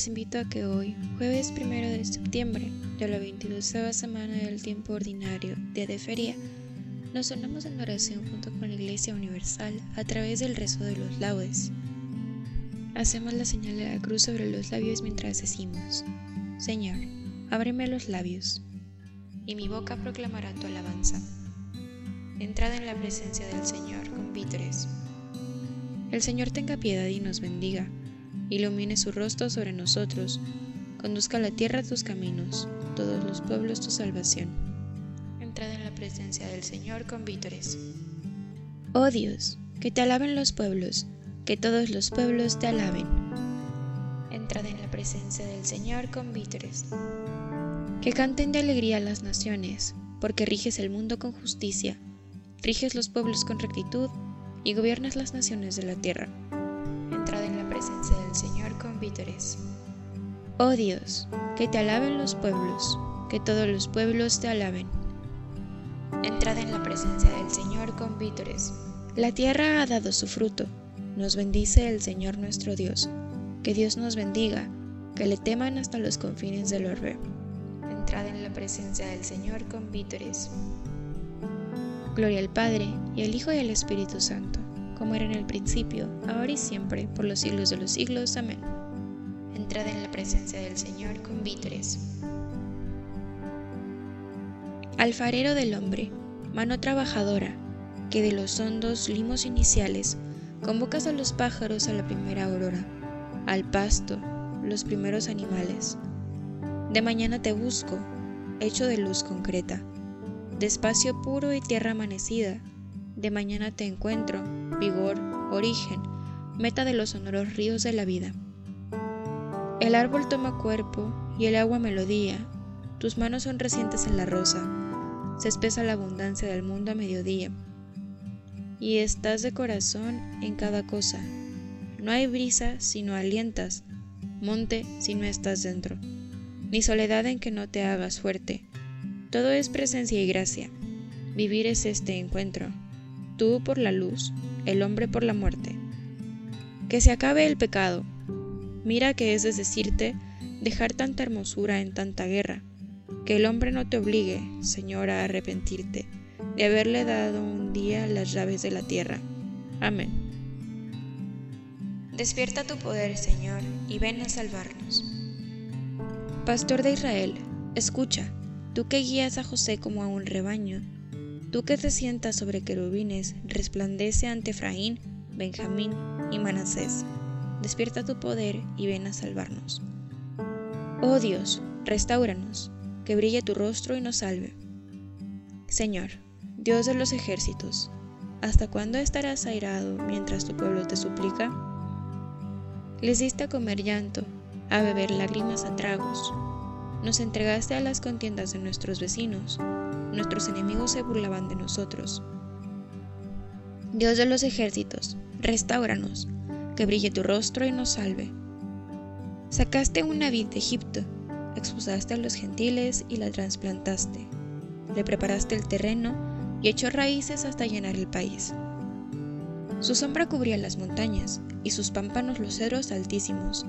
Los invito a que hoy, jueves 1 de septiembre de la 22 semana del tiempo ordinario, día de feria, nos unamos en oración junto con la Iglesia Universal a través del rezo de los laudes. Hacemos la señal de la cruz sobre los labios mientras decimos, Señor, ábreme los labios, y mi boca proclamará tu alabanza. Entrad en la presencia del Señor con vítores. El Señor tenga piedad y nos bendiga ilumine su rostro sobre nosotros, conduzca a la tierra tus caminos, todos los pueblos tu salvación. Entrad en la presencia del Señor con vítores. Oh Dios, que te alaben los pueblos, que todos los pueblos te alaben. Entrad en la presencia del Señor con vítores. Que canten de alegría las naciones, porque riges el mundo con justicia, riges los pueblos con rectitud y gobiernas las naciones de la tierra Oh Dios, que te alaben los pueblos, que todos los pueblos te alaben. Entrad en la presencia del Señor con vítores. La tierra ha dado su fruto, nos bendice el Señor nuestro Dios. Que Dios nos bendiga, que le teman hasta los confines del orbe. Entrad en la presencia del Señor con vítores. Gloria al Padre, y al Hijo y al Espíritu Santo como era en el principio, ahora y siempre, por los siglos de los siglos. Amén. Entrad en la presencia del Señor con vítores. Alfarero del hombre, mano trabajadora, que de los hondos limos iniciales convocas a los pájaros a la primera aurora, al pasto, los primeros animales. De mañana te busco, hecho de luz concreta, de espacio puro y tierra amanecida, de mañana te encuentro, vigor, origen, meta de los sonoros ríos de la vida. El árbol toma cuerpo y el agua melodía, tus manos son recientes en la rosa, se espesa la abundancia del mundo a mediodía. Y estás de corazón en cada cosa. No hay brisa si no alientas, monte si no estás dentro, ni soledad en que no te hagas fuerte. Todo es presencia y gracia. Vivir es este encuentro tú por la luz, el hombre por la muerte. Que se acabe el pecado. Mira que es decirte dejar tanta hermosura en tanta guerra. Que el hombre no te obligue, Señor, a arrepentirte de haberle dado un día las llaves de la tierra. Amén. Despierta tu poder, Señor, y ven a salvarnos. Pastor de Israel, escucha, tú que guías a José como a un rebaño, Tú que te sientas sobre querubines, resplandece ante Efraín, Benjamín y Manasés. Despierta tu poder y ven a salvarnos. Oh Dios, restauranos, que brille tu rostro y nos salve. Señor, Dios de los ejércitos, ¿hasta cuándo estarás airado mientras tu pueblo te suplica? Les diste a comer llanto, a beber lágrimas a tragos. Nos entregaste a las contiendas de nuestros vecinos nuestros enemigos se burlaban de nosotros. Dios de los ejércitos, restauranos, que brille tu rostro y nos salve. Sacaste una vid de Egipto, expulsaste a los gentiles y la trasplantaste. Le preparaste el terreno y echó raíces hasta llenar el país. Su sombra cubría las montañas y sus pámpanos los cedros altísimos.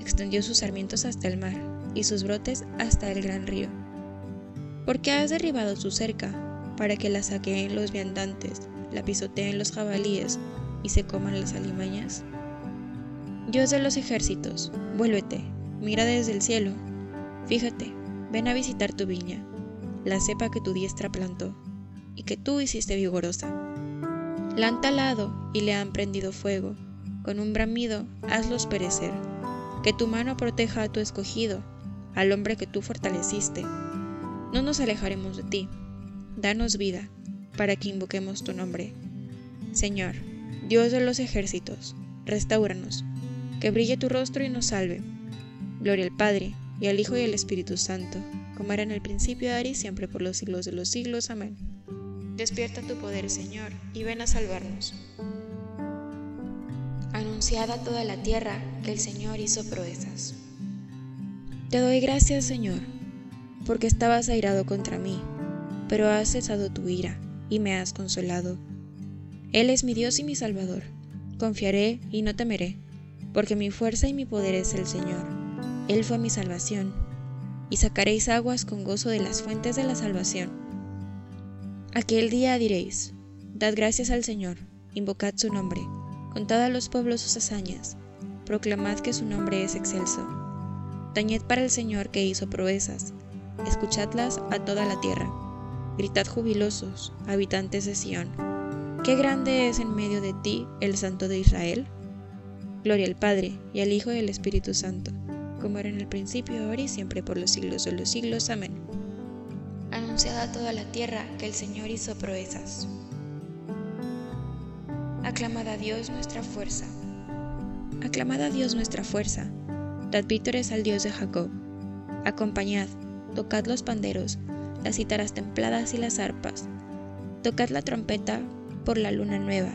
Extendió sus sarmientos hasta el mar y sus brotes hasta el gran río. Porque has derribado su cerca para que la saqueen los viandantes, la pisoteen los jabalíes y se coman las alimañas? Dios de los ejércitos, vuélvete, mira desde el cielo, fíjate, ven a visitar tu viña, la cepa que tu diestra plantó y que tú hiciste vigorosa. La han talado y le han prendido fuego, con un bramido hazlos perecer. Que tu mano proteja a tu escogido, al hombre que tú fortaleciste. No nos alejaremos de ti. Danos vida, para que invoquemos tu nombre. Señor, Dios de los ejércitos, restauranos, que brille tu rostro y nos salve. Gloria al Padre, y al Hijo y al Espíritu Santo, como era en el principio, ahora y siempre, por los siglos de los siglos. Amén. Despierta tu poder, Señor, y ven a salvarnos. Anunciada toda la tierra que el Señor hizo proezas. Te doy gracias, Señor, porque estabas airado contra mí, pero has cesado tu ira y me has consolado. Él es mi Dios y mi Salvador. Confiaré y no temeré, porque mi fuerza y mi poder es el Señor. Él fue mi salvación, y sacaréis aguas con gozo de las fuentes de la salvación. Aquel día diréis, Dad gracias al Señor, invocad su nombre, contad a los pueblos sus hazañas, proclamad que su nombre es excelso. Tañed para el Señor que hizo proezas, escuchadlas a toda la tierra. Gritad jubilosos, habitantes de Sión Qué grande es en medio de ti el Santo de Israel. Gloria al Padre, y al Hijo y al Espíritu Santo, como era en el principio, ahora y siempre, por los siglos de los siglos. Amén. Anunciada a toda la tierra que el Señor hizo proezas. Aclamad a Dios nuestra fuerza. Aclamad a Dios nuestra fuerza. Dad vítores al Dios de Jacob. Acompañad, tocad los panderos, las cítaras templadas y las arpas. Tocad la trompeta por la luna nueva,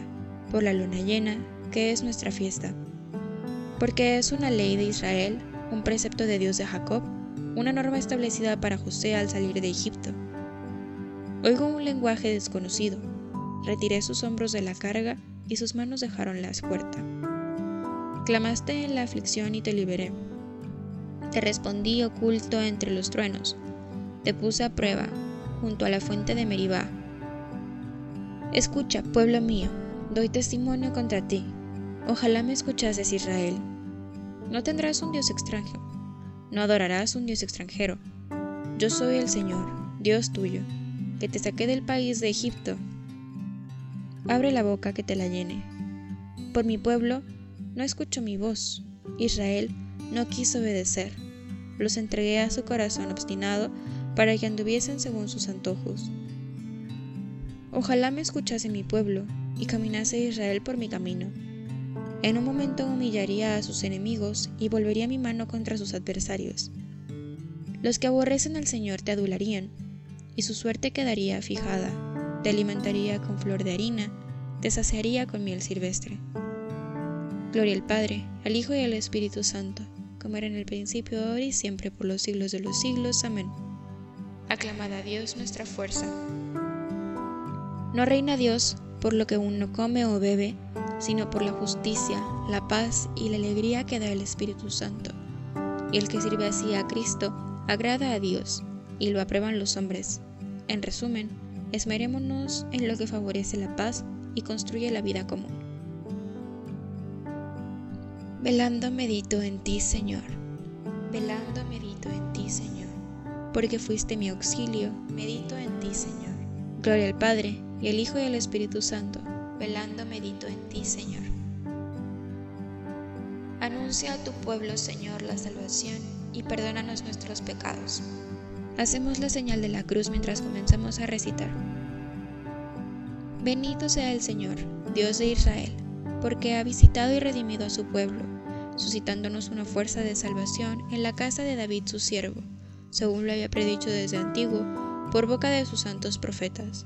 por la luna llena, que es nuestra fiesta. Porque es una ley de Israel, un precepto de Dios de Jacob, una norma establecida para José al salir de Egipto. Oigo un lenguaje desconocido. Retiré sus hombros de la carga y sus manos dejaron la espuerta. Clamaste en la aflicción y te liberé. Te respondí oculto entre los truenos. Te puse a prueba junto a la fuente de Meribá Escucha, pueblo mío, doy testimonio contra ti. Ojalá me escuchases, Israel. No tendrás un Dios extranjero, no adorarás un Dios extranjero. Yo soy el Señor, Dios tuyo, que te saqué del país de Egipto. Abre la boca que te la llene. Por mi pueblo no escucho mi voz. Israel no quiso obedecer. Los entregué a su corazón obstinado para que anduviesen según sus antojos. Ojalá me escuchase mi pueblo y caminase Israel por mi camino. En un momento humillaría a sus enemigos y volvería mi mano contra sus adversarios. Los que aborrecen al Señor te adularían, y su suerte quedaría fijada. Te alimentaría con flor de harina, te saciaría con miel silvestre. Gloria al Padre, al Hijo y al Espíritu Santo, como era en el principio, ahora y siempre, por los siglos de los siglos. Amén. Aclamad a Dios nuestra fuerza. No reina Dios por lo que uno come o bebe, sino por la justicia, la paz y la alegría que da el Espíritu Santo. Y el que sirve así a Cristo agrada a Dios y lo aprueban los hombres. En resumen, esmerémonos en lo que favorece la paz y construye la vida común. Velando medito en ti, Señor. Velando medito en ti, Señor. Porque fuiste mi auxilio, medito en ti, Señor. Gloria al Padre y el Hijo y el Espíritu Santo, velando medito en ti, Señor. Anuncia a tu pueblo, Señor, la salvación y perdónanos nuestros pecados. Hacemos la señal de la cruz mientras comenzamos a recitar. Bendito sea el Señor, Dios de Israel, porque ha visitado y redimido a su pueblo, suscitándonos una fuerza de salvación en la casa de David su siervo, según lo había predicho desde antiguo por boca de sus santos profetas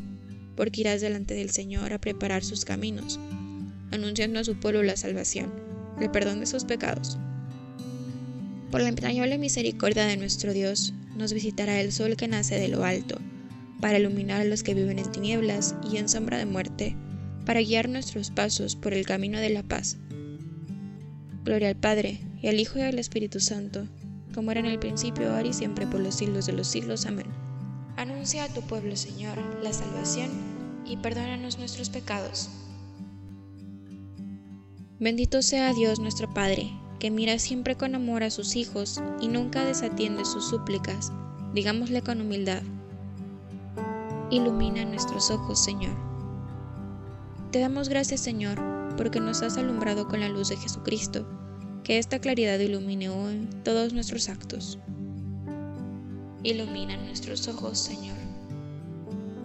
porque irás delante del Señor a preparar sus caminos, anunciando a su pueblo la salvación, el perdón de sus pecados. Por la entrañable misericordia de nuestro Dios, nos visitará el sol que nace de lo alto, para iluminar a los que viven en tinieblas y en sombra de muerte, para guiar nuestros pasos por el camino de la paz. Gloria al Padre, y al Hijo y al Espíritu Santo, como era en el principio, ahora y siempre, por los siglos de los siglos. Amén. Anuncia a tu pueblo, Señor, la salvación, y perdónanos nuestros pecados. Bendito sea Dios nuestro Padre, que mira siempre con amor a sus hijos y nunca desatiende sus súplicas, digámosle con humildad. Ilumina nuestros ojos, Señor. Te damos gracias, Señor, porque nos has alumbrado con la luz de Jesucristo, que esta claridad ilumine hoy todos nuestros actos. Ilumina nuestros ojos, Señor.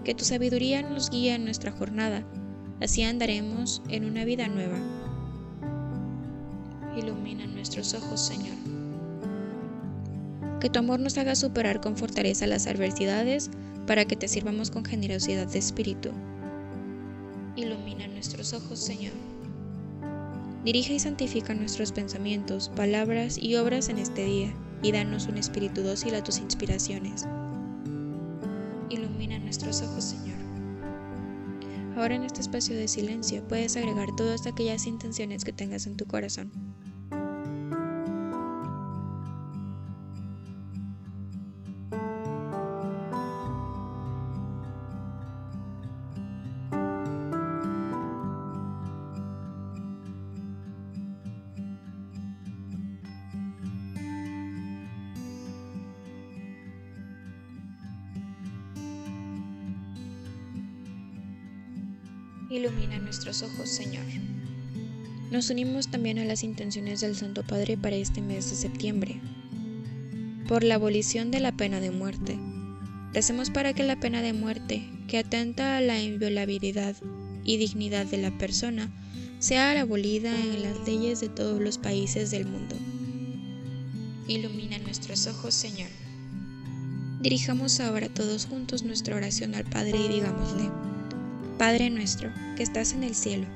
Que tu sabiduría nos guíe en nuestra jornada, así andaremos en una vida nueva. Ilumina nuestros ojos, Señor. Que tu amor nos haga superar con fortaleza las adversidades para que te sirvamos con generosidad de espíritu. Ilumina nuestros ojos, Señor. Dirige y santifica nuestros pensamientos, palabras y obras en este día, y danos un espíritu dócil a tus inspiraciones. Ilumina nuestros ojos, Señor. Ahora en este espacio de silencio puedes agregar todas aquellas intenciones que tengas en tu corazón. Ilumina nuestros ojos, Señor. Nos unimos también a las intenciones del Santo Padre para este mes de septiembre. Por la abolición de la pena de muerte. Recemos para que la pena de muerte, que atenta a la inviolabilidad y dignidad de la persona, sea abolida en las leyes de todos los países del mundo. Ilumina nuestros ojos, Señor. Dirijamos ahora todos juntos nuestra oración al Padre y digámosle, Padre nuestro, que estás en el cielo,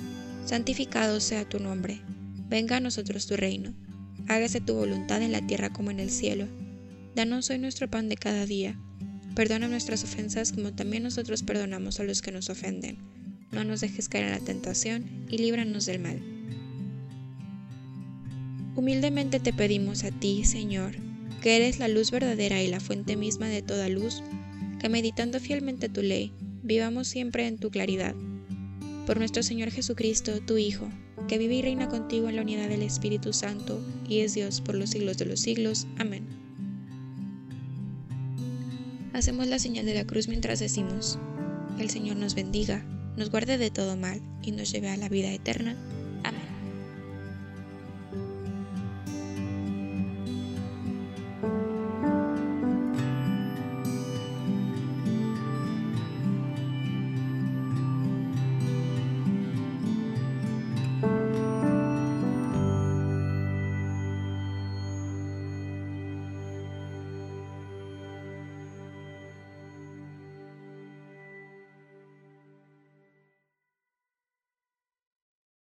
santificado sea tu nombre, venga a nosotros tu reino, hágase tu voluntad en la tierra como en el cielo. Danos hoy nuestro pan de cada día, perdona nuestras ofensas como también nosotros perdonamos a los que nos ofenden. No nos dejes caer en la tentación y líbranos del mal. Humildemente te pedimos a ti, Señor, que eres la luz verdadera y la fuente misma de toda luz, que meditando fielmente tu ley, vivamos siempre en tu claridad. Por nuestro Señor Jesucristo, tu Hijo, que vive y reina contigo en la unidad del Espíritu Santo, y es Dios por los siglos de los siglos. Amén. Hacemos la señal de la cruz mientras decimos, el Señor nos bendiga, nos guarde de todo mal y nos lleve a la vida eterna.